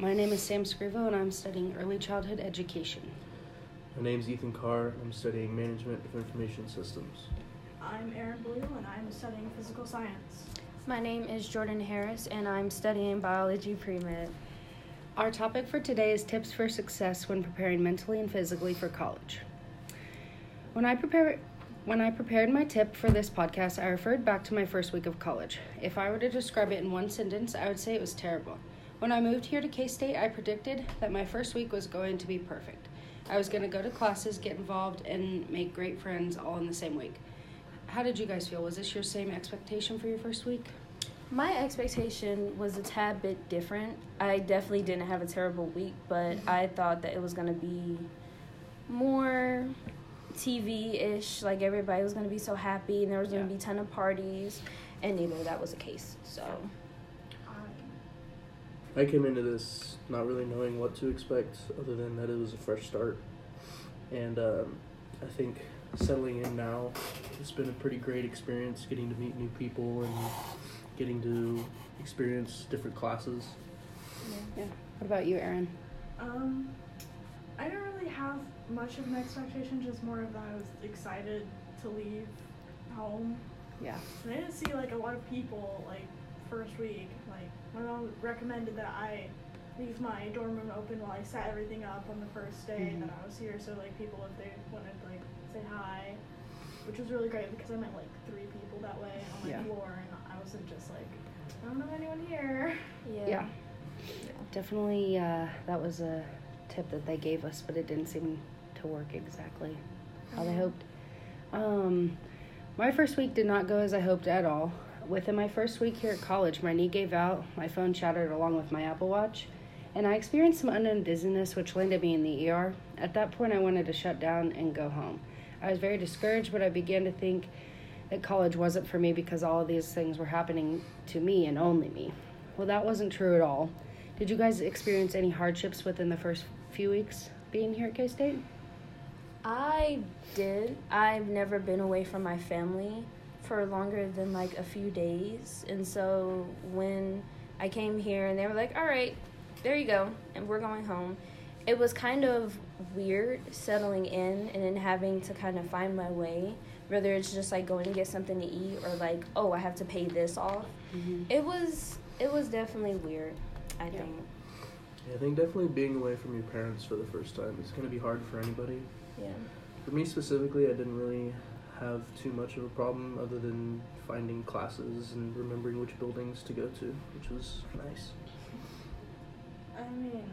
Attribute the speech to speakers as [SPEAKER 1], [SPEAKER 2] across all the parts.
[SPEAKER 1] My name is Sam Scrivo, and I'm studying early childhood education.
[SPEAKER 2] My name is Ethan Carr. I'm studying Management of Information Systems.
[SPEAKER 3] I'm Arin Blue, and I'm studying physical science.
[SPEAKER 4] My name is Jordyn Harris, and I'm studying biology pre med.
[SPEAKER 1] Our topic for today is tips for success when preparing mentally and physically for college. When I prepare when I prepared my tip for this podcast, I referred back to my first week of college. If I were to describe it in one sentence, I would say it was terrible. When I moved here to K-State, I predicted that my first week was going to be perfect. I was going to go to classes, get involved, and make great friends all in the same week. How did you guys feel? Was this your same expectation for your first week?
[SPEAKER 4] My expectation was a tad bit different. I definitely didn't have a terrible week, but mm-hmm. I thought that it was going to be more TV ish. Like everybody was going to be so happy and there was going to
[SPEAKER 1] Yeah.
[SPEAKER 4] be a ton of parties, and neither that was the case. So,
[SPEAKER 2] I came into this not really knowing what to expect, other than that it was a fresh start. And um, I think settling in now, it's been a pretty great experience getting to meet new people and getting to experience different classes.
[SPEAKER 1] Yeah. What about you, Arin?
[SPEAKER 3] Um, I don't really have much of an expectation, just more of that I was excited to leave home.
[SPEAKER 1] Yeah.
[SPEAKER 3] And I didn't see like a lot of people like first week. Like my mom recommended that I leave my dorm room open while I set everything up on the first day
[SPEAKER 1] Mhm.
[SPEAKER 3] that I was here, so like people if they wanted to like say hi, which was really great because I met like three people that way on my
[SPEAKER 1] Yeah.
[SPEAKER 3] floor, and I wasn't just like I don't know anyone here.
[SPEAKER 4] yeah.
[SPEAKER 1] Yeah. Definitely, uh, that was a tip that they gave us, but it didn't seem to work exactly how they
[SPEAKER 4] Mhm.
[SPEAKER 1] hoped. Um, my first week did not go as I hoped at all. Within my first week here at college, my knee gave out, my phone shattered along with my Apple Watch, and I experienced some unknown dizziness, which landed me in the ER. At that point, I wanted to shut down and go home. I was very discouraged, but I began to think that college wasn't for me because all of these things were happening to me and only me. Well, that wasn't true at all. Did you guys experience any hardships within the first few weeks being here at K-State?
[SPEAKER 4] I did. I've never been away from my family for longer than like a few days. And so when I came here and they were like, all right, there you go, and we're going home, it was kind of weird settling in and then having to kind of find my way. Whether it's just like going to get something to eat or like, oh, I have to pay this off.
[SPEAKER 1] Mm-hmm.
[SPEAKER 4] It was it was definitely weird, I
[SPEAKER 1] Yeah.
[SPEAKER 4] think.
[SPEAKER 2] Yeah, I think definitely being away from your parents for the first time is going to be hard for anybody.
[SPEAKER 4] Yeah.
[SPEAKER 2] For me specifically, I didn't really have too much of a problem other than finding classes and remembering which buildings to go to, which was nice.
[SPEAKER 3] I mean,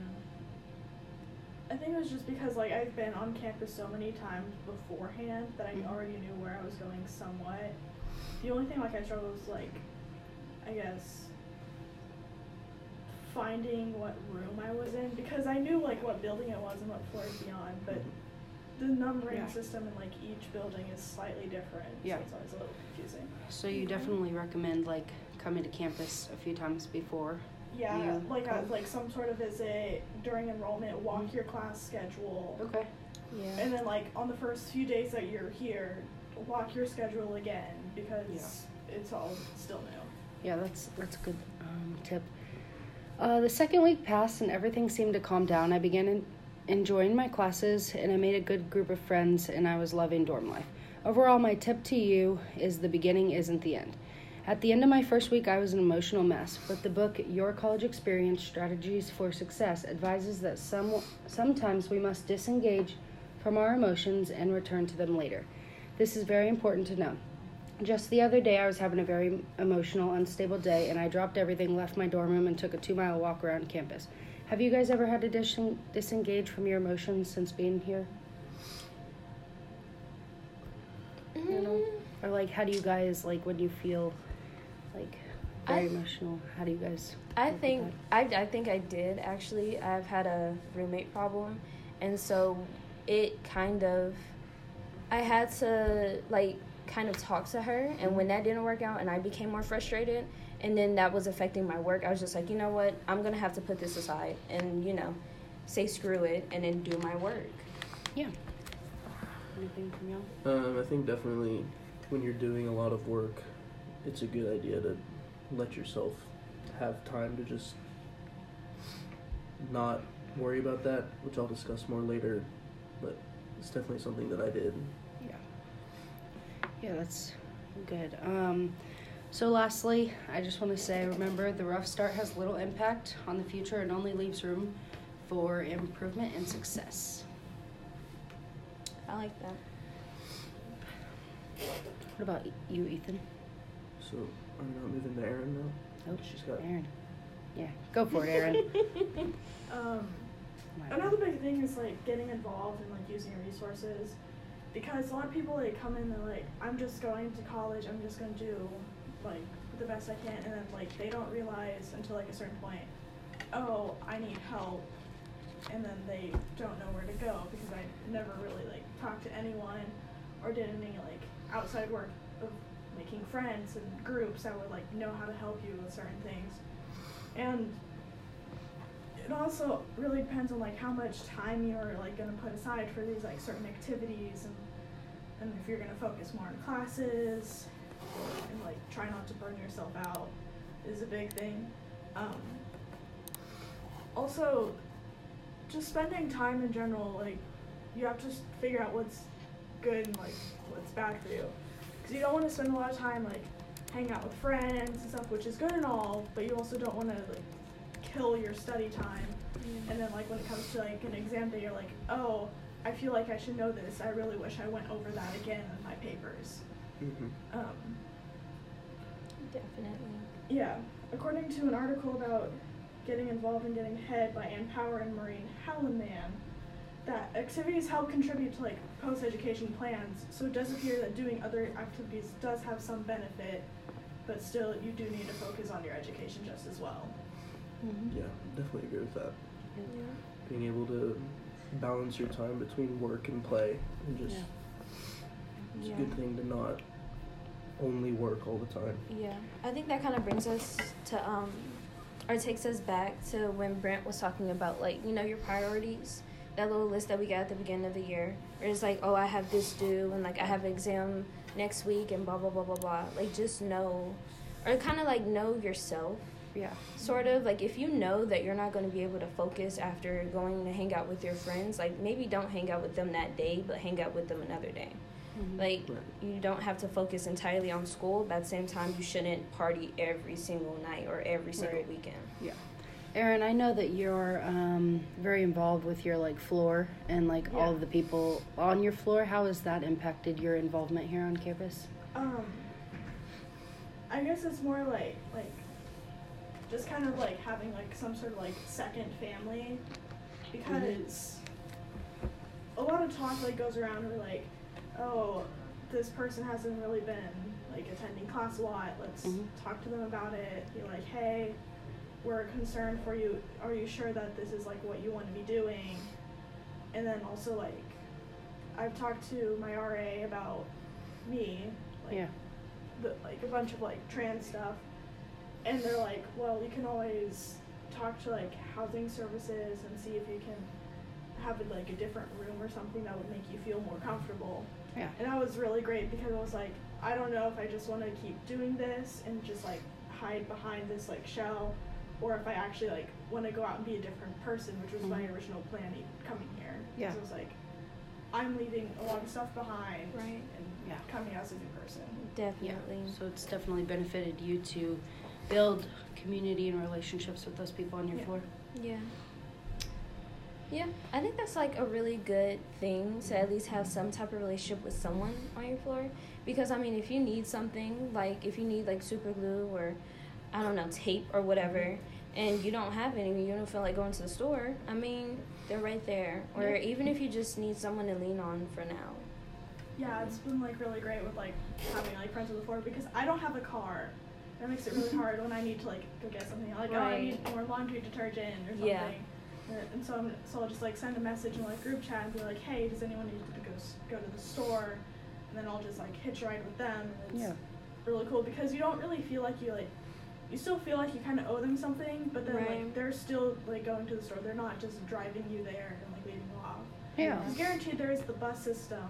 [SPEAKER 3] I think it was just because like I've been on campus so many times beforehand that I
[SPEAKER 1] Mhm.
[SPEAKER 3] already knew where I was going somewhat. The only thing like I struggled was like, I guess, finding what room I was in because I knew like what building it was and what floor it'd be on, but the numbering
[SPEAKER 1] Yeah.
[SPEAKER 3] system in like each building is slightly different.
[SPEAKER 1] Yeah.
[SPEAKER 3] So it's always a little confusing.
[SPEAKER 1] So you definitely recommend like coming to campus a few times before.
[SPEAKER 3] Yeah,
[SPEAKER 1] Yeah.
[SPEAKER 3] like a, like some sort of visit during enrollment, walk
[SPEAKER 1] Mhm.
[SPEAKER 3] your class schedule.
[SPEAKER 1] Okay.
[SPEAKER 4] Yeah.
[SPEAKER 3] And then like on the first few days that you're here, walk your schedule again because it's all still new.
[SPEAKER 1] Yeah, that's that's a good um, tip. Uh, the second week passed and everything seemed to calm down. I began en- enjoying my classes and I made a good group of friends and I was loving dorm life. Overall, my tip to you is the beginning isn't the end. At the end of my first week, I was an emotional mess, but the book Your College Experience Strategies for Success advises that some, sometimes we must disengage from our emotions and return to them later. This is very important to know. Just the other day, I was having a very emotional, unstable day, and I dropped everything, left my dorm room, and took a two mile walk around campus. Have you guys ever had to dis- disengage from your emotions since being here? You know? Mm. Or, like, how do you guys, like, when you feel, like, very
[SPEAKER 4] I-
[SPEAKER 1] emotional, how do you guys?
[SPEAKER 4] I think I, I think I did actually. I've had a roommate problem, and so it kind of I had to like kind of talk to her, and when mm-hmm. that didn't work out, and I became more frustrated, and then that was affecting my work. I was just like, you know what, I'm gonna have to put this aside, and you know, say screw it, and then do my work.
[SPEAKER 1] Yeah. Anything from y'all?
[SPEAKER 2] Um, I think definitely when you're doing a lot of work, it's a good idea to let yourself have time to just not worry about that, which I'll discuss more later. But it's definitely something that I did.
[SPEAKER 1] Yeah. Yeah, that's good. Um, so, lastly, I just want to say remember, the rough start has little impact on the future and only leaves room for improvement and success.
[SPEAKER 4] I like that.
[SPEAKER 1] What about you, Ethan?
[SPEAKER 2] So are we not moving to Arin now?
[SPEAKER 1] Oh,
[SPEAKER 2] She's got
[SPEAKER 1] Arin. Yeah, go for it, Arin.
[SPEAKER 3] Um, another big thing is like getting involved and like using resources because a lot of people like come in and like I'm just going to college I'm just gonna do like the best I can and then like they don't realize until like a certain point oh I need help and then they don't know where to go because I never really like talked to anyone or did any like outside work of making friends and groups that would like know how to help you with certain things. And it also really depends on like how much time you're like gonna put aside for these like certain activities and and if you're gonna focus more on classes and like try not to burn yourself out is a big thing. Um, also, just spending time in general, like you have to figure out what's good and like what's bad for you, because you don't want to spend a lot of time like hanging out with friends and stuff, which is good and all, but you also don't want to like kill your study time. And then like when it comes to like an exam day, you're like, oh, I feel like I should know this. I really wish I went over that again in my papers.
[SPEAKER 2] hmm
[SPEAKER 3] Um,
[SPEAKER 4] Definitely.
[SPEAKER 3] yeah, according to an article about getting involved in getting ahead by Ann Power and Maureen Hallenman, that activities help contribute to like post-education plans. So it does appear that doing other activities does have some benefit, but still you do need to focus on your education just as well.
[SPEAKER 1] Mhm.
[SPEAKER 2] Yeah, definitely agree with that.
[SPEAKER 4] Yeah.
[SPEAKER 2] Being able to balance your time between work and play and just
[SPEAKER 1] Yeah.
[SPEAKER 2] it's
[SPEAKER 4] Yeah.
[SPEAKER 2] a good thing to not only work all the time.
[SPEAKER 4] Yeah, I think that kind of brings us to, um, or takes us back to when Brent was talking about, like, you know, your priorities. That little list that we got at the beginning of the year. Where it's like, oh, I have this due, and like, I have an exam next week, and blah, blah, blah, blah, blah. Like, just know, or kind of like know yourself.
[SPEAKER 1] Yeah.
[SPEAKER 4] Sort of like if you know that you're not going to be able to focus after going to hang out with your friends, like maybe don't hang out with them that day, but hang out with them another day.
[SPEAKER 1] Mhm.
[SPEAKER 4] Like
[SPEAKER 2] Right.
[SPEAKER 4] you don't have to focus entirely on school, but at the same time you shouldn't party every single night or every single
[SPEAKER 1] Right.
[SPEAKER 4] weekend.
[SPEAKER 1] Yeah. Arin, I know that you're um, very involved with your like floor and like all of the people on your floor. How has that impacted your involvement here on campus?
[SPEAKER 3] Um, I guess it's more like like just kind of like having like some sort of like second family because a lot of talk like goes around and like oh this person hasn't really been like attending class a lot let's
[SPEAKER 1] Mhm.
[SPEAKER 3] talk to them about it be like hey we're concerned for you are you sure that this is like what you want to be doing and then also like i've talked to my ra about me like
[SPEAKER 1] yeah.
[SPEAKER 3] the, like a bunch of like trans stuff and they're like well you can always talk to like housing services and see if you can have it like a different room or something that would make you feel more comfortable
[SPEAKER 1] Yeah.
[SPEAKER 3] and that was really great because I was like, I don't know if I just want to keep doing this and just like hide behind this like shell, or if I actually like want to go out and be a different person, which was my
[SPEAKER 1] Mhm.
[SPEAKER 3] original plan e- coming here.
[SPEAKER 1] Yeah.
[SPEAKER 3] So it was like, I'm leaving a lot of stuff behind,
[SPEAKER 4] Right.
[SPEAKER 3] and
[SPEAKER 1] Yeah.
[SPEAKER 3] coming out as a new person.
[SPEAKER 4] Definitely.
[SPEAKER 1] Yeah. So it's definitely benefited you to build community and relationships with those people on your
[SPEAKER 3] Yeah.
[SPEAKER 1] floor.
[SPEAKER 4] Yeah. Yeah, I think that's like a really good thing to at least have some type of relationship with someone on your floor. Because I mean, if you need something, like if you need like super glue or I don't know, tape or whatever, and you don't have any, you don't feel like going to the store, I mean, they're right there. Or
[SPEAKER 3] Yeah.
[SPEAKER 4] even if you just need someone to lean on for now.
[SPEAKER 3] Yeah, it's been like really great with like having like friends on the floor because I don't have a car. That makes it really hard when I need to like go get something. Like oh, I need more laundry detergent or something.
[SPEAKER 4] Yeah.
[SPEAKER 3] And, and so I'm, so I'll just like send a message in like group chat and be like, hey, does anyone need to go go to the store? And then I'll just like hitch a ride with them. And it's
[SPEAKER 1] Yeah.
[SPEAKER 3] really cool because you don't really feel like you like. You still feel like you kind of owe them something, but then
[SPEAKER 4] Right.
[SPEAKER 3] like they're still like going to the store. They're not just driving you there and like leaving you off.
[SPEAKER 1] Yeah.
[SPEAKER 3] It's guaranteed there is the bus system,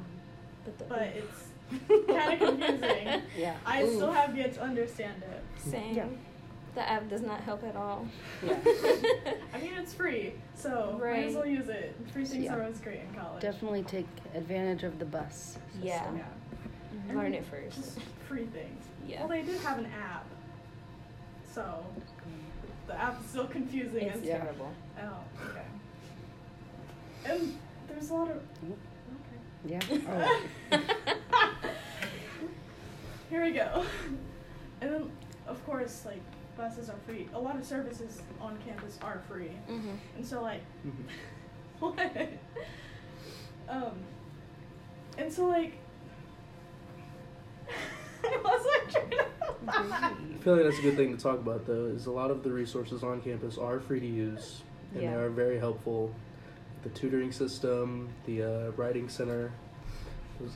[SPEAKER 4] But the
[SPEAKER 3] but it's kind of confusing.
[SPEAKER 1] Yeah.
[SPEAKER 3] I
[SPEAKER 1] Ooh.
[SPEAKER 3] still have yet to understand it.
[SPEAKER 4] same.
[SPEAKER 1] Yeah.
[SPEAKER 4] The app does not help at all.
[SPEAKER 1] Yeah.
[SPEAKER 3] I mean, it's free. so might as
[SPEAKER 4] Right.
[SPEAKER 3] well use it. Free things
[SPEAKER 1] Yeah.
[SPEAKER 3] are always great in college.
[SPEAKER 1] Definitely take advantage of the bus.
[SPEAKER 4] Yeah.
[SPEAKER 1] system.
[SPEAKER 3] Yeah. Mm-hmm.
[SPEAKER 4] Learn
[SPEAKER 3] And
[SPEAKER 4] it first.
[SPEAKER 3] Free things.
[SPEAKER 4] Yeah.
[SPEAKER 3] Well, they did have an app, so the app is still confusing.
[SPEAKER 4] It's
[SPEAKER 3] as
[SPEAKER 1] Yeah.
[SPEAKER 4] terrible.
[SPEAKER 3] Oh, okay. And there's a lot of. Mm-hmm.
[SPEAKER 1] Yeah.
[SPEAKER 3] Okay.
[SPEAKER 1] Oh.
[SPEAKER 3] Here we go. And then, of course, like buses are free. A lot of services on campus are free,
[SPEAKER 4] Mm-hmm.
[SPEAKER 3] and so like
[SPEAKER 2] Mhm.
[SPEAKER 3] what? Um, and so like. I lost my train of thought.
[SPEAKER 2] I feel like that's a good thing to talk about, though, is a lot of the resources on campus are free to use, and
[SPEAKER 4] Yeah.
[SPEAKER 2] they are very helpful. The tutoring system, the uh, writing center, those,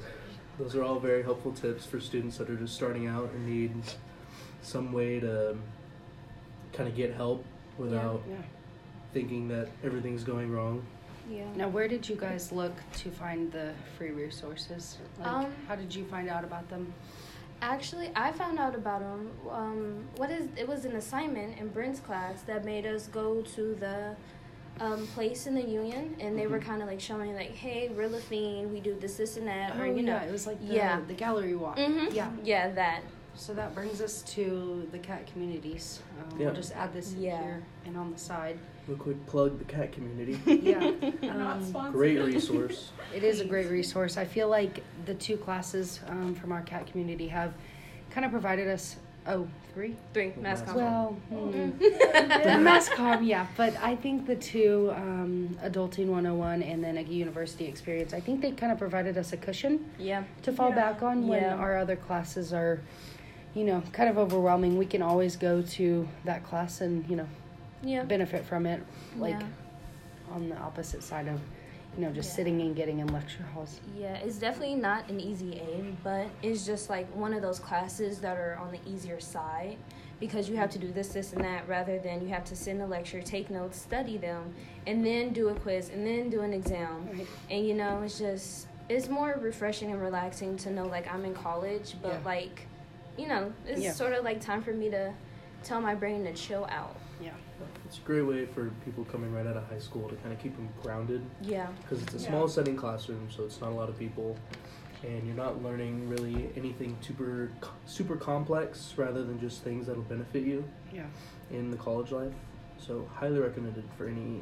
[SPEAKER 2] those are all very helpful tips for students that are just starting out and need some way to kind of get help without
[SPEAKER 1] Yeah.
[SPEAKER 2] thinking that everything's going wrong.
[SPEAKER 4] Yeah.
[SPEAKER 1] Now, where did you guys look to find the free resources? Like,
[SPEAKER 4] Um,
[SPEAKER 1] how did you find out about them?
[SPEAKER 4] Actually, I found out about them. Um, what is it was an assignment in Brent's class that made us go to the um, place in the union, and they were
[SPEAKER 2] Mhm.
[SPEAKER 4] kind of like showing like, "Hey, we're Lafine. We do this, this, and that," or
[SPEAKER 1] oh,
[SPEAKER 4] you know,
[SPEAKER 1] it was like the,
[SPEAKER 4] yeah.
[SPEAKER 1] the gallery walk.
[SPEAKER 4] mm-hmm.
[SPEAKER 1] Yeah.
[SPEAKER 4] yeah, that.
[SPEAKER 1] So that brings us to the cat communities. Um,
[SPEAKER 2] Yeah.
[SPEAKER 1] We'll just add this
[SPEAKER 4] Yeah.
[SPEAKER 1] here and on the side.
[SPEAKER 2] Real quick plug the cat community.
[SPEAKER 1] Yeah.
[SPEAKER 3] Not
[SPEAKER 1] Um,
[SPEAKER 3] sponsored.
[SPEAKER 2] Great resource.
[SPEAKER 1] It is a great resource. I feel like the two classes um, from our cat community have kind of provided us. Oh, three?
[SPEAKER 4] Three
[SPEAKER 2] Well,
[SPEAKER 4] mass
[SPEAKER 2] that's-
[SPEAKER 4] comm.
[SPEAKER 1] Well,
[SPEAKER 4] Mm.
[SPEAKER 1] the mass comm, yeah. But I think the two, um, Adulting 101 and then a university experience, I think they kind of provided us a cushion
[SPEAKER 4] yeah,
[SPEAKER 1] to fall
[SPEAKER 3] Yeah.
[SPEAKER 1] back on when
[SPEAKER 4] Yeah.
[SPEAKER 1] our other classes are, you know, kind of overwhelming. We can always go to that class and, you know,
[SPEAKER 4] yeah,
[SPEAKER 1] benefit from it, like
[SPEAKER 4] Yeah.
[SPEAKER 1] on the opposite side of, you know, just
[SPEAKER 4] Yeah.
[SPEAKER 1] sitting and getting in lecture halls.
[SPEAKER 4] yeah. It's definitely not an easy aim, but it's just like one of those classes that are on the easier side because you have to do this, this, and that rather than you have to sit in a lecture, take notes, study them, and then do a quiz and then do an exam.
[SPEAKER 1] Right.
[SPEAKER 4] And you know, it's just it's more refreshing and relaxing to know like I'm in college, but
[SPEAKER 1] Yeah.
[SPEAKER 4] like, you know, it's
[SPEAKER 1] Yeah.
[SPEAKER 4] sort of like time for me to tell my brain to chill out.
[SPEAKER 1] Yeah.
[SPEAKER 2] It's a great way for people coming right out of high school to kind of keep them grounded
[SPEAKER 4] Yeah.
[SPEAKER 2] because it's a
[SPEAKER 3] Yeah.
[SPEAKER 2] small setting classroom, so it's not a lot of people, and you're not learning really anything super super complex, rather than just things that'll benefit you
[SPEAKER 1] Yeah.
[SPEAKER 2] in the college life. So highly recommended for any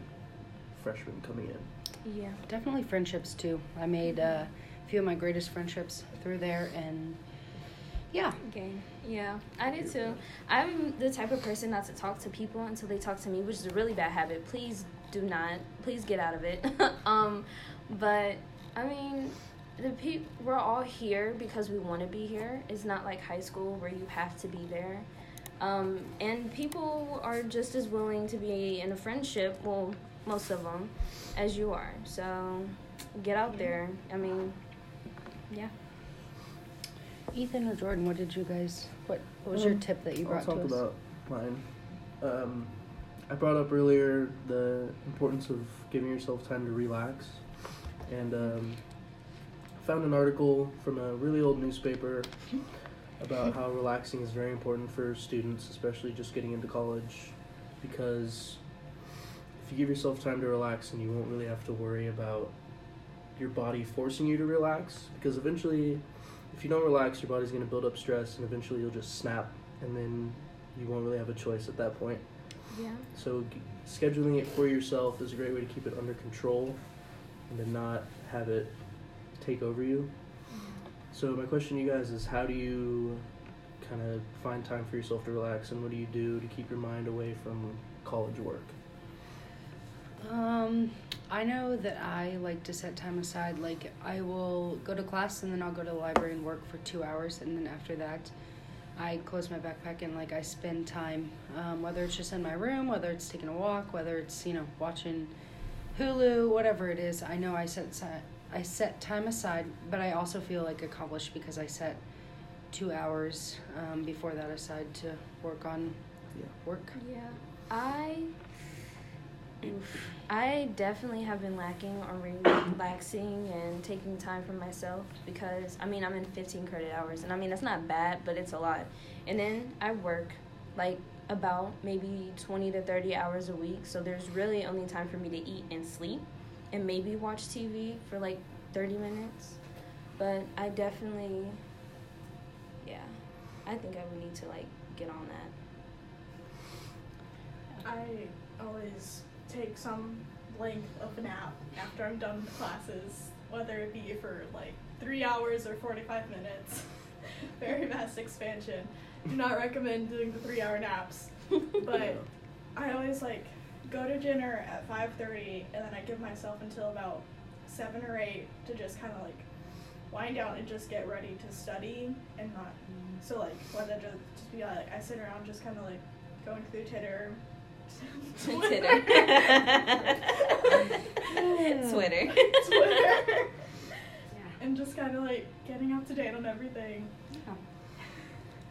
[SPEAKER 2] freshman coming in.
[SPEAKER 4] Yeah.
[SPEAKER 1] Definitely friendships too. I made uh, a few of my greatest friendships through there, and yeah,
[SPEAKER 4] Okay. Yeah, I did too. I'm the type of person not to talk to people until they talk to me, which is a really bad habit. Please do not. Please get out of it. um, but I mean, the pe- we're all here because we want to be here. It's not like high school where you have to be there. Um, and people are just as willing to be in a friendship, well, most of them, as you are. So get out there. I mean, yeah.
[SPEAKER 1] Ethan or Jordan, what did you guys? What, what was your
[SPEAKER 2] Um,
[SPEAKER 1] tip that you brought I'll
[SPEAKER 2] talk
[SPEAKER 1] to us?
[SPEAKER 2] about mine. Um, I brought up earlier the importance of giving yourself time to relax, and um, found an article from a really old newspaper about how relaxing is very important for students, especially just getting into college, because if you give yourself time to relax, and you won't really have to worry about your body forcing you to relax, because eventually if you don't relax, your body's going to build up stress, and eventually you'll just snap, and then you won't really have a choice at that point.
[SPEAKER 4] Yeah.
[SPEAKER 2] So, g- scheduling it for yourself is a great way to keep it under control and to not have it take over you. So, my question to you guys is how do you kind of find time for yourself to relax, and what do you do to keep your mind away from college work?
[SPEAKER 1] Um, I know that I like to set time aside. Like, I will go to class and then I'll go to the library and work for two hours, and then after that, I close my backpack and like I spend time, um, whether it's just in my room, whether it's taking a walk, whether it's you know watching Hulu, whatever it is. I know I set si- I set time aside, but I also feel like accomplished because I set two hours um, before that aside to work on
[SPEAKER 2] Yeah.
[SPEAKER 1] work.
[SPEAKER 4] Yeah, I. oof, I definitely have been lacking on relaxing and taking time for myself because I mean I'm in 15 credit hours and I mean that's not bad but it's a lot and then I work like about maybe 20 to 30 hours a week. So there's really only time for me to eat and sleep and maybe watch TV for like 30 minutes. But I definitely, yeah, I think I would need to like get on that.
[SPEAKER 3] I always take some length of a nap after I'm done with classes, whether it be for like three hours or 45 minutes. Very vast expansion. Do not recommend doing the three hour naps. But I always like go to dinner at 5.30 and then I give myself until about 7 or 8 to just kind of like wind down and just get ready to study and not so like whether to just be like I sit around just kind of like going through Twitter
[SPEAKER 4] Twitter. Twitter.
[SPEAKER 3] Twitter.
[SPEAKER 1] Yeah.
[SPEAKER 3] and just kind of like getting up to date on everything.
[SPEAKER 1] yeah.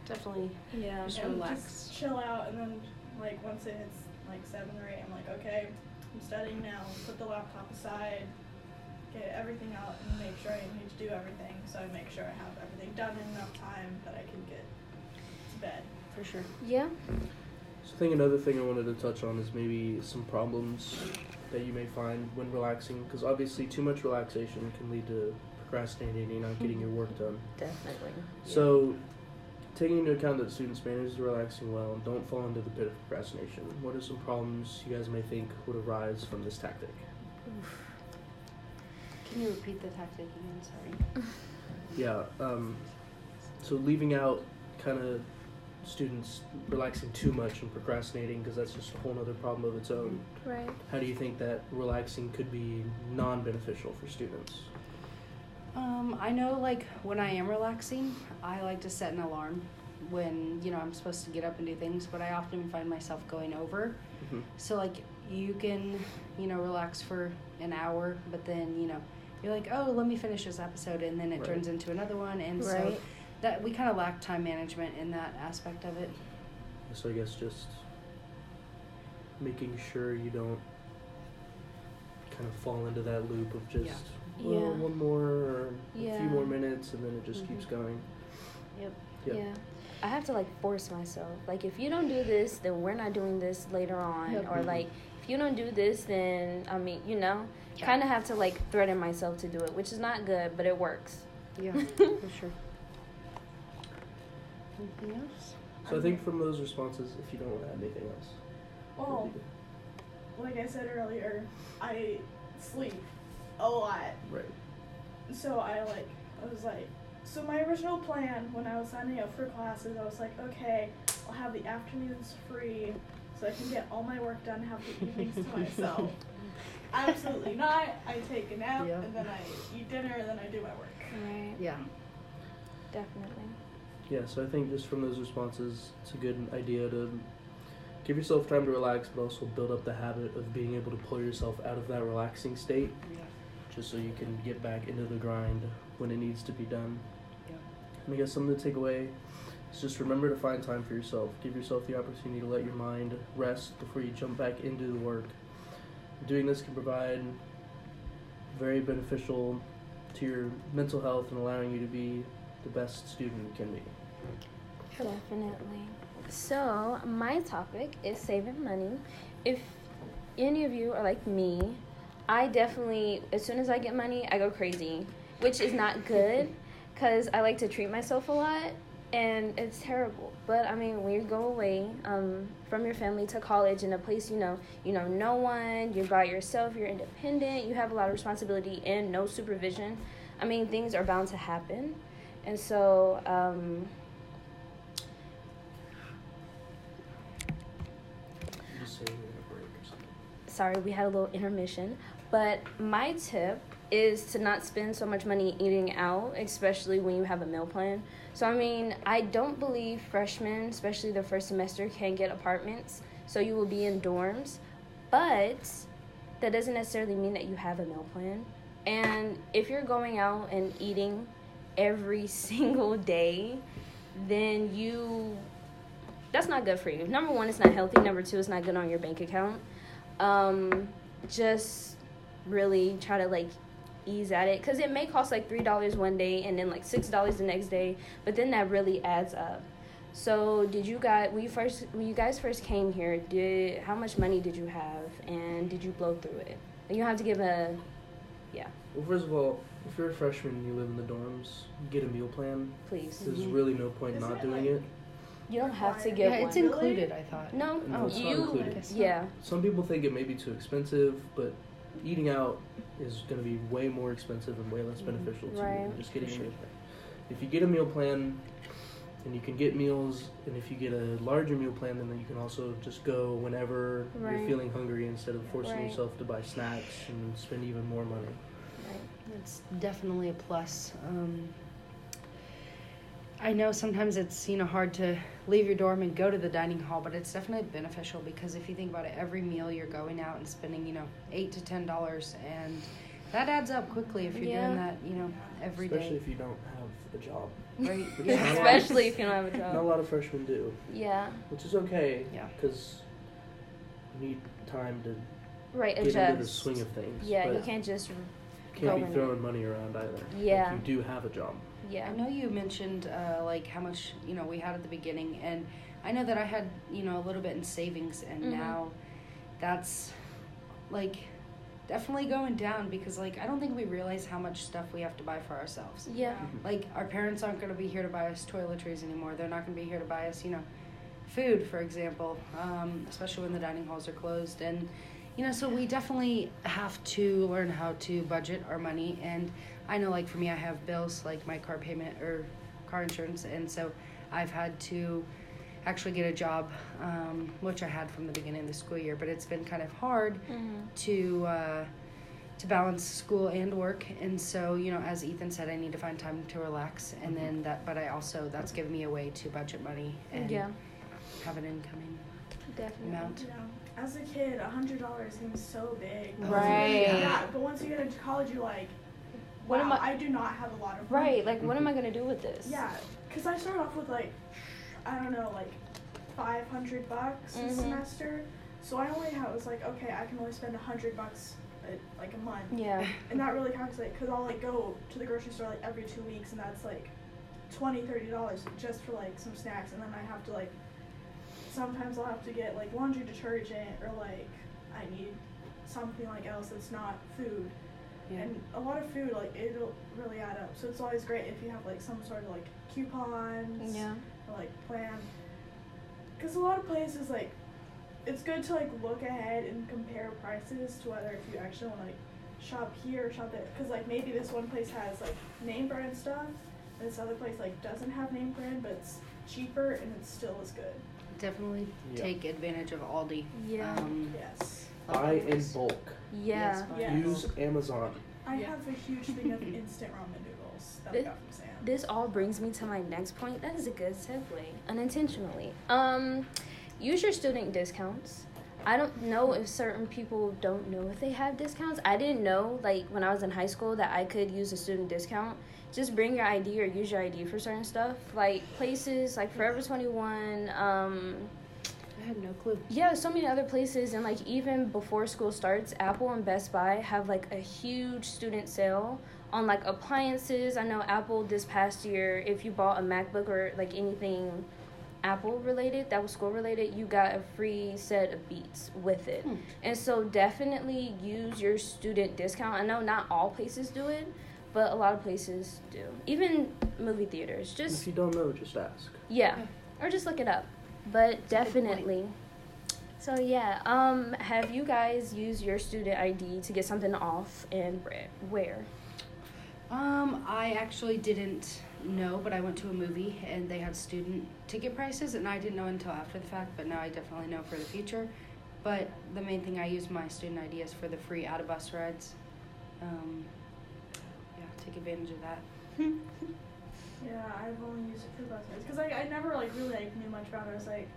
[SPEAKER 1] Definitely.
[SPEAKER 4] Yeah.
[SPEAKER 1] Just
[SPEAKER 3] and
[SPEAKER 1] relax.
[SPEAKER 3] Just chill out, and then like once it hits like seven or eight, I'm like, okay, I'm studying now. Put the laptop aside, get everything out, and make sure I need to do everything. So I make sure I have everything done in enough time that I can get to bed.
[SPEAKER 1] For sure.
[SPEAKER 4] Yeah.
[SPEAKER 2] So I think another thing I wanted to touch on is maybe some problems that you may find when relaxing, because obviously too much relaxation can lead to procrastinating and not getting your work done.
[SPEAKER 4] Definitely.
[SPEAKER 2] So, taking into account that students manage the relaxing well and don't fall into the pit of procrastination, what are some problems you guys may think would arise from this tactic?
[SPEAKER 1] Can you repeat the tactic again? Sorry.
[SPEAKER 2] Yeah, um, so leaving out kind of students relaxing too much and procrastinating because that's just a whole other problem of its own.
[SPEAKER 4] Right.
[SPEAKER 2] How do you think that relaxing could be non beneficial for students?
[SPEAKER 1] Um, I know like when I am relaxing, I like to set an alarm when, you know, I'm supposed to get up and do things, but I often find myself going over.
[SPEAKER 2] Mhm.
[SPEAKER 1] So like you can, you know, relax for an hour, but then, you know, you're like, "Oh, let me finish this episode." And then it
[SPEAKER 2] Right.
[SPEAKER 1] turns into another one and so
[SPEAKER 4] Right.
[SPEAKER 1] That we kind of lack time management in that aspect of it.
[SPEAKER 2] So I guess just making sure you don't kind of fall into that loop of just
[SPEAKER 1] Yeah.
[SPEAKER 2] well,
[SPEAKER 4] Yeah.
[SPEAKER 2] one more or a
[SPEAKER 4] Yeah.
[SPEAKER 2] few more minutes and then it just keeps
[SPEAKER 1] Mhm.
[SPEAKER 2] going.
[SPEAKER 1] Yep.
[SPEAKER 2] Yep.
[SPEAKER 4] Yeah. I have to like force myself. Like if you don't do this, then we're not doing this later on.
[SPEAKER 1] Yep.
[SPEAKER 4] Or like if you don't do this, then I mean, you know,
[SPEAKER 1] Yeah.
[SPEAKER 4] kind of have to like threaten myself to do it, which is not good, but it works.
[SPEAKER 1] Yeah, for sure. Anything else?
[SPEAKER 2] So I think from those responses, if you don't want to add anything else,
[SPEAKER 3] Well, like I said earlier, I sleep a lot.
[SPEAKER 2] right.
[SPEAKER 3] So I like I was like so my original plan when I was signing up for classes, I was like, okay, I'll have the afternoons free so I can get all my work done, have the evenings to myself. Absolutely not. I take a nap
[SPEAKER 1] Yeah.
[SPEAKER 3] and then I eat dinner and then I do my work.
[SPEAKER 4] Right.
[SPEAKER 1] Yeah.
[SPEAKER 4] Definitely.
[SPEAKER 2] Yeah, so I think just from those responses, it's a good idea to give yourself time to relax, but also build up the habit of being able to pull yourself out of that relaxing state,
[SPEAKER 1] Yeah.
[SPEAKER 2] just so you can get back into the grind when it needs to be done.
[SPEAKER 1] Yeah.
[SPEAKER 2] And I guess something to take away is just remember to find time for yourself. Give yourself the opportunity to let your mind rest before you jump back into the work. Doing this can provide very beneficial to your mental health and allowing you to be the best student you can be.
[SPEAKER 4] Definitely. So, my topic is saving money. If any of you are like me, I definitely, as soon as I get money, I go crazy, which is not good because I like to treat myself a lot and it's terrible. But I mean, when you go away um, from your family to college in a place you know, you know no one, you're by yourself, you're independent, you have a lot of responsibility and no supervision. I mean, things are bound to happen. And so, um, sorry, we had a little intermission. But my tip is to not spend so much money eating out, especially when you have a meal plan. So, I mean, I don't believe freshmen, especially the first semester, can get apartments. So, you will be in dorms. But that doesn't necessarily mean that you have a meal plan. And if you're going out and eating every single day, then you that's not good for you. Number one, it's not healthy. Number two, it's not good on your bank account. Um, just really try to like ease at it because it may cost like three dollars one day and then like six dollars the next day, but then that really adds up. So did you guys when you first when you guys first came here? Did how much money did you have, and did you blow through it? You have to give a, yeah,
[SPEAKER 2] Well, first of all, if you're a freshman and you live in the dorms, get a meal plan.
[SPEAKER 4] please.
[SPEAKER 2] There's
[SPEAKER 1] Mhm.
[SPEAKER 2] really no point
[SPEAKER 3] Is
[SPEAKER 2] not
[SPEAKER 3] it,
[SPEAKER 2] doing
[SPEAKER 3] like-
[SPEAKER 2] it.
[SPEAKER 4] You don't have to
[SPEAKER 3] get
[SPEAKER 4] give
[SPEAKER 1] yeah,
[SPEAKER 4] one.
[SPEAKER 1] it's included. I thought.
[SPEAKER 4] no,
[SPEAKER 2] No, it's not
[SPEAKER 4] you.
[SPEAKER 2] included.
[SPEAKER 4] Yeah,
[SPEAKER 2] Some people think it may be too expensive, but eating out is going to be way more expensive and way less beneficial to you
[SPEAKER 4] Right.
[SPEAKER 2] than just getting
[SPEAKER 1] For
[SPEAKER 2] a
[SPEAKER 1] sure.
[SPEAKER 2] meal plan. If you get a meal plan, and you can get meals, and if you get a larger meal plan, then you can also just go whenever
[SPEAKER 4] Right.
[SPEAKER 2] you're feeling hungry instead of forcing
[SPEAKER 4] Right.
[SPEAKER 2] yourself to buy snacks and spend even more money.
[SPEAKER 4] right.
[SPEAKER 1] It's definitely a plus. Um, I know sometimes it's you know hard to leave your dorm and go to the dining hall, but it's definitely beneficial because if you think about it, every meal you're going out and spending you know eight to ten dollars, and that adds up quickly if you're
[SPEAKER 4] Yeah.
[SPEAKER 1] doing that you know every day.
[SPEAKER 2] Especially if you don't have a job.
[SPEAKER 1] right? Yeah.
[SPEAKER 2] not a
[SPEAKER 4] Especially if you don't have a job.
[SPEAKER 2] Not a lot of freshmen do,
[SPEAKER 4] Yeah,
[SPEAKER 2] which is okay.
[SPEAKER 1] Yeah.
[SPEAKER 2] Because you need time to
[SPEAKER 4] right.
[SPEAKER 2] get
[SPEAKER 4] Adjust.
[SPEAKER 2] into the swing of things.
[SPEAKER 4] Yeah,
[SPEAKER 2] but
[SPEAKER 4] you can't just.
[SPEAKER 2] Can't
[SPEAKER 4] go
[SPEAKER 2] be throwing money around either. Like,
[SPEAKER 4] Yeah.
[SPEAKER 2] you do have a job.
[SPEAKER 4] Yeah.
[SPEAKER 1] I know you mentioned uh, like how much you know we had at the beginning, and I know that I had you know a little bit in savings, and
[SPEAKER 4] Mhm.
[SPEAKER 1] now that's like definitely going down because like I don't think we realize how much stuff we have to buy for ourselves.
[SPEAKER 4] Yeah.
[SPEAKER 1] Like our parents aren't going to be here to buy us toiletries anymore. They're not going to be here to buy us, you know, food, for example, um, especially when the dining halls are closed. And you know, so we definitely have to learn how to budget our money. And I know, like for me, I have bills like my car payment or car insurance, and so I've had to actually get a job, um, which I had from the beginning of the school year. But it's been kind of hard
[SPEAKER 4] Mm-hmm.
[SPEAKER 1] to uh, to balance school and work and so you know as ethan said i need to find time to relax and then that but i also that's given me a way to budget money and
[SPEAKER 4] Yeah.
[SPEAKER 1] have an incoming
[SPEAKER 4] Definitely.
[SPEAKER 1] amount
[SPEAKER 3] Yeah. As a kid, a hundred dollars seems so big. But
[SPEAKER 4] Right.
[SPEAKER 3] Once you, yeah, but once you get into college, you're like,
[SPEAKER 4] What
[SPEAKER 3] wow,
[SPEAKER 4] am I-
[SPEAKER 3] I do not have a lot of money.
[SPEAKER 4] Right. Like, what am I gonna do with this?
[SPEAKER 3] Yeah, because I started off with like, I don't know, like, five hundred bucks a
[SPEAKER 4] Mhm.
[SPEAKER 3] semester. So I only had was like, okay, I can only spend a hundred bucks a, like a month,
[SPEAKER 4] Yeah.
[SPEAKER 3] and that really calculates because I'll like go to the grocery store like every two weeks, and that's like twenty, thirty dollars just for like some snacks, and then I have to like, sometimes I'll have to get like laundry detergent or like I need something like else that's not food.
[SPEAKER 1] yeah
[SPEAKER 3] And a lot of food, like it'll really add up. So it's always great if you have like some sort of like coupons
[SPEAKER 4] Yeah.
[SPEAKER 3] or like plan. Because a lot of places like, it's good to like look ahead and compare prices to whether if you actually want to like shop here or shop there. Because like maybe this one place has like name brand stuff, and this other place like doesn't have name brand, but it's cheaper and it's still as good.
[SPEAKER 1] definitely
[SPEAKER 2] Yeah.
[SPEAKER 1] take advantage of aldi
[SPEAKER 4] Yeah.
[SPEAKER 1] um,
[SPEAKER 3] Yes.
[SPEAKER 2] Buy in bulk.
[SPEAKER 4] Yeah.
[SPEAKER 1] Yes,
[SPEAKER 3] Yes.
[SPEAKER 2] Use. Amazon.
[SPEAKER 3] I
[SPEAKER 1] Yeah.
[SPEAKER 3] have a huge thing of instant ramen noodles that I got from Sam.
[SPEAKER 4] This all brings me to my next point. That is a good segue, unintentionally. Um, use your student discounts. I don't know if certain people don't know if they have discounts. I didn't know, like, when I was in high school, that I could use a student discount. Just bring your ID or use your ID for certain stuff. Like, places like Forever 21, um,
[SPEAKER 1] i had no clue
[SPEAKER 4] yeah, so many other places, and like even before school starts, Apple and Best Buy have like a huge student sale on like appliances. I know Apple this past year, if you bought a MacBook or like anything Apple related that was school related, you got a free set of Beats with it.
[SPEAKER 1] Hmm.
[SPEAKER 4] And so definitely use your student discount. I know not all places do it, but a lot of places do. Even movie theaters. Just
[SPEAKER 2] If you don't know, just ask.
[SPEAKER 4] yeah, or just look it up. But
[SPEAKER 1] a good point.
[SPEAKER 4] definitely. So yeah, um, have you guys used your student ID to get something off and where? where?
[SPEAKER 1] Um, I actually didn't know, but I went to a movie and they had student ticket prices, and I didn't know until after the fact. But now I definitely know for the future. But the main thing I use my student ID is for the free out of bus rides. Um, yeah, take advantage of that.
[SPEAKER 3] Yeah, I've only used it for the bus because I, I never like really like knew much about it. I was like,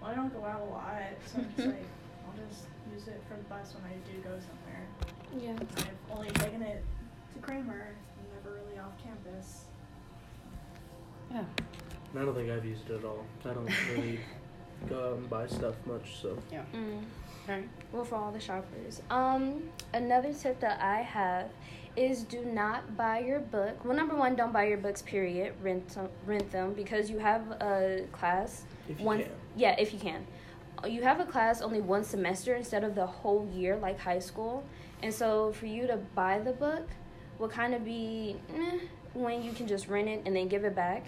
[SPEAKER 3] well, I don't go out a lot, so I'm just like, I'll just use it for the bus when I do go somewhere.
[SPEAKER 4] Yeah.
[SPEAKER 3] I've only taken it to Kramer, and never really off campus.
[SPEAKER 1] Yeah.
[SPEAKER 2] And I don't think I've used it at all. I don't really go out and buy stuff much, so
[SPEAKER 1] Yeah.
[SPEAKER 4] Mm.
[SPEAKER 1] Alright.
[SPEAKER 4] Well, for all the shoppers. Um, another tip that I have is do not buy your book. Well, number one, don't buy your books. Period. Rent them, rent them because you have a class.
[SPEAKER 2] If can.
[SPEAKER 4] yeah, if you can. You have a class only one semester instead of the whole year like high school, and so for you to buy the book will kind of be eh, when you can just rent it and then give it back.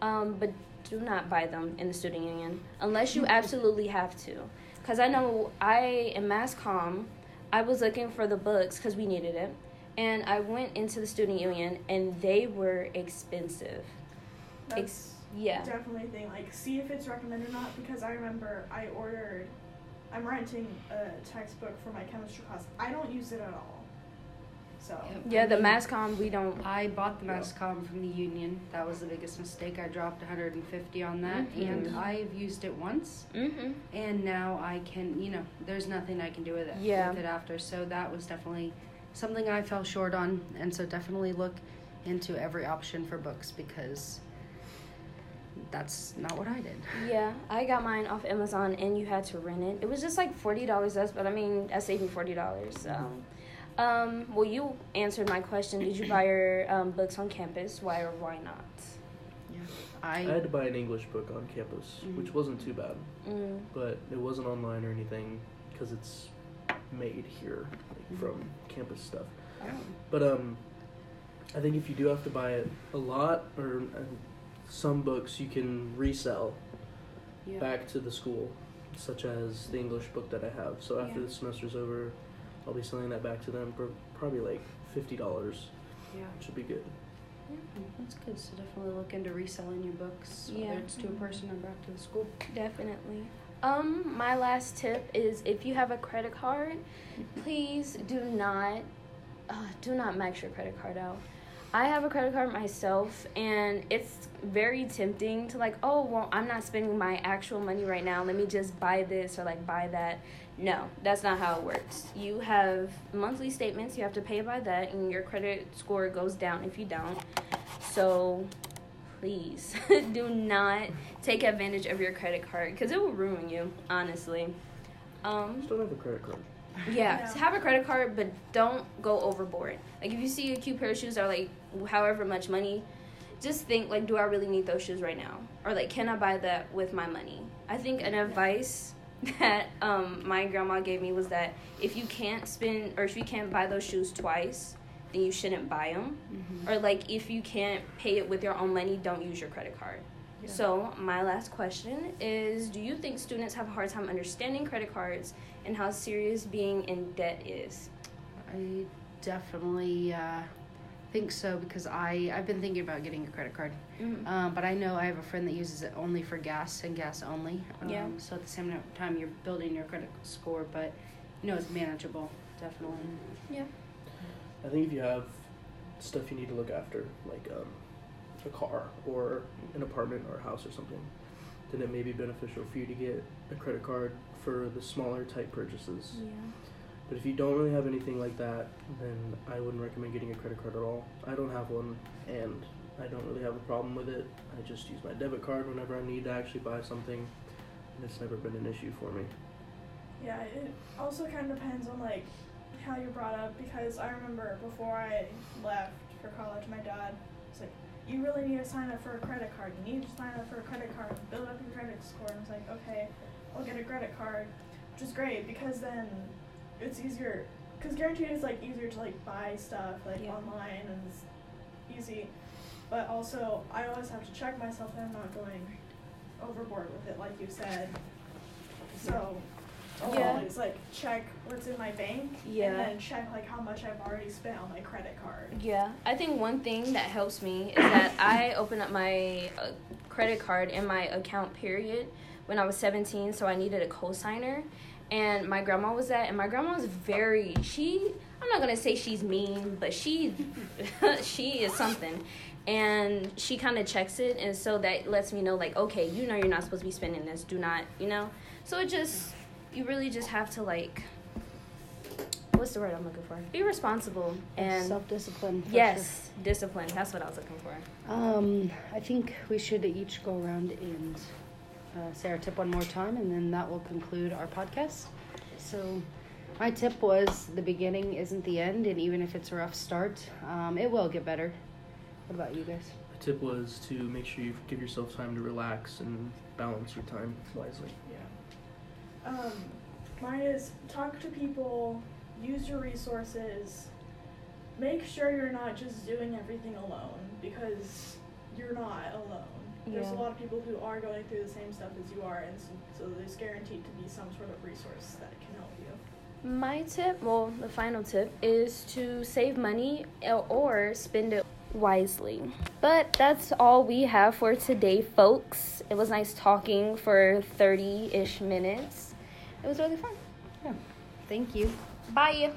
[SPEAKER 4] Um, but do not buy them in the student union unless you absolutely have to. Because I know I, in Mass Comm, I was looking for the books because we needed it. And I went into the student union and they were expensive.
[SPEAKER 3] That's
[SPEAKER 4] Yeah.
[SPEAKER 3] definitely a thing. Like, see if it's recommended or not. Because I remember I ordered. I'm renting a textbook for my chemistry class. I don't use it at all. So.
[SPEAKER 1] Yep.
[SPEAKER 4] Yeah, the
[SPEAKER 1] mean,
[SPEAKER 4] Mass Comm, we don't.
[SPEAKER 1] I bought the
[SPEAKER 2] Yeah.
[SPEAKER 1] Mass Comm from the union. That was the biggest mistake. I dropped 150 on that,
[SPEAKER 4] Mhm.
[SPEAKER 1] and I've used it once.
[SPEAKER 4] Mm-hmm.
[SPEAKER 1] and now I can, you know, there's nothing I can do with it.
[SPEAKER 4] Yeah.
[SPEAKER 1] With it after, so that was definitely something I fell short on, and so definitely look into every option for books because that's not what I did.
[SPEAKER 4] Yeah, I got mine off Amazon and you had to rent it. It was just like forty dollars less, but I mean I saved me forty dollars. So, um, well, you answered my question. Did you buy your um, books on campus? Why or why not?
[SPEAKER 2] I
[SPEAKER 1] I,
[SPEAKER 2] had to buy an English book on campus,
[SPEAKER 1] Mhm.
[SPEAKER 2] which wasn't too bad,
[SPEAKER 4] Mm,
[SPEAKER 2] but it wasn't online or anything because it's made here like,
[SPEAKER 1] Mhm.
[SPEAKER 2] from campus stuff.
[SPEAKER 1] oh,
[SPEAKER 2] But um, I think if you do have to buy it a lot or uh, some books you can resell
[SPEAKER 1] yeah.
[SPEAKER 2] back to the school, such as the English book that I have. So after
[SPEAKER 4] Yeah.
[SPEAKER 2] the semester's over, I'll be selling that back to them for probably like fifty dollars.
[SPEAKER 1] yeah.
[SPEAKER 2] Should be good.
[SPEAKER 1] Mm, That's good. So definitely look into reselling your books,
[SPEAKER 4] Yeah.
[SPEAKER 1] whether it's to a person or back to the school.
[SPEAKER 4] definitely. Um, my last tip is if you have a credit card, please do not, uh, do not max your credit card out. I have a credit card myself, and it's very tempting to like, oh, well, I'm not spending my actual money right now. Let me just buy this or like buy that. No, that's not how it works. You have monthly statements, you have to pay by that, and your credit score goes down if you don't. So, please do not take advantage of your credit card because it will ruin you, honestly. Um,
[SPEAKER 2] Just don't have a credit card.
[SPEAKER 4] yeah,
[SPEAKER 3] Yeah.
[SPEAKER 4] so have a credit card, but don't go overboard. Like if you see a cute pair of shoes that are like however much money, just think like, do I really need those shoes right now? Or like, can I buy that with my money? I think an advice that um, my grandma gave me was that if you can't spend or if you can't buy those shoes twice, then you shouldn't buy them.
[SPEAKER 1] Mm-hmm.
[SPEAKER 4] Or like if you can't pay it with your own money, don't use your credit card.
[SPEAKER 3] Yeah.
[SPEAKER 4] So, my last question is Do you think students have a hard time understanding credit cards and how serious being in debt is?
[SPEAKER 1] I definitely uh, think so because I I've been thinking about getting a credit card.
[SPEAKER 4] Mm-hmm.
[SPEAKER 1] Um, but I know I have a friend that uses it only for gas and gas only. Um,
[SPEAKER 4] Yeah.
[SPEAKER 1] So at the same time, you're building your credit score, but you know it's manageable. Definitely.
[SPEAKER 2] I think if you have stuff you need to look after, like um, a car or an apartment or a house or something, then it may be beneficial for you to get a credit card for the smaller type purchases.
[SPEAKER 4] Yeah.
[SPEAKER 2] But if you don't really have anything like that, then I wouldn't recommend getting a credit card at all. I don't have one, and I don't really have a problem with it. I just use my debit card whenever I need to actually buy something, and it's never been an issue for me.
[SPEAKER 3] Yeah, it also kind of depends on like how you're brought up because I remember before I left for college, my dad was like, "You really need to sign up for a credit card. You need to sign up for a credit card, build up your credit score." And I was like, "Okay, I'll get a credit card," which is great because then it's easier. Because guaranteed is like easier to like buy stuff like
[SPEAKER 4] Yeah.
[SPEAKER 3] online and it's easy. But also, I always have to check myself that I'm not going overboard with it, like you said. So,
[SPEAKER 4] Yeah.
[SPEAKER 3] always like check what's in my bank
[SPEAKER 4] Yeah.
[SPEAKER 3] and then check like how much I've already spent on my credit card.
[SPEAKER 4] Yeah, I think one thing that helps me is that I open up my uh, credit card in my account period when I was 17, so I needed a cosigner. And my grandma was that, and my grandma was very, she, I'm not gonna say she's mean, but she, she is something. And she kind of checks it, and so that lets me know, like, okay, you know you're not supposed to be spending this, do not, you know? So it just, you really just have to, like, what's the word I'm looking for? Be responsible and
[SPEAKER 1] self discipline.
[SPEAKER 4] Yes, discipline. That's what I was looking for.
[SPEAKER 1] Um, I think we should each go around and uh, say our tip one more time, and then that will conclude our podcast. So, my tip was the beginning isn't the end, and even if it's a rough start, um, it will get better. What about you guys?
[SPEAKER 2] The tip was to make sure you give yourself time to relax and balance your time wisely.
[SPEAKER 3] Yeah. Um, mine is talk to people, use your resources, make sure you're not just doing everything alone because you're not alone. There's a lot of people who are going through the same stuff as you are, and so, so there's guaranteed to be some sort of resource that can help you.
[SPEAKER 4] My tip, well, the final tip, is to save money or- or spend it wisely. But that's all we have for today, folks. It was nice talking for 30 ish minutes. It was really fun. Yeah.
[SPEAKER 1] Thank you.
[SPEAKER 4] Bye.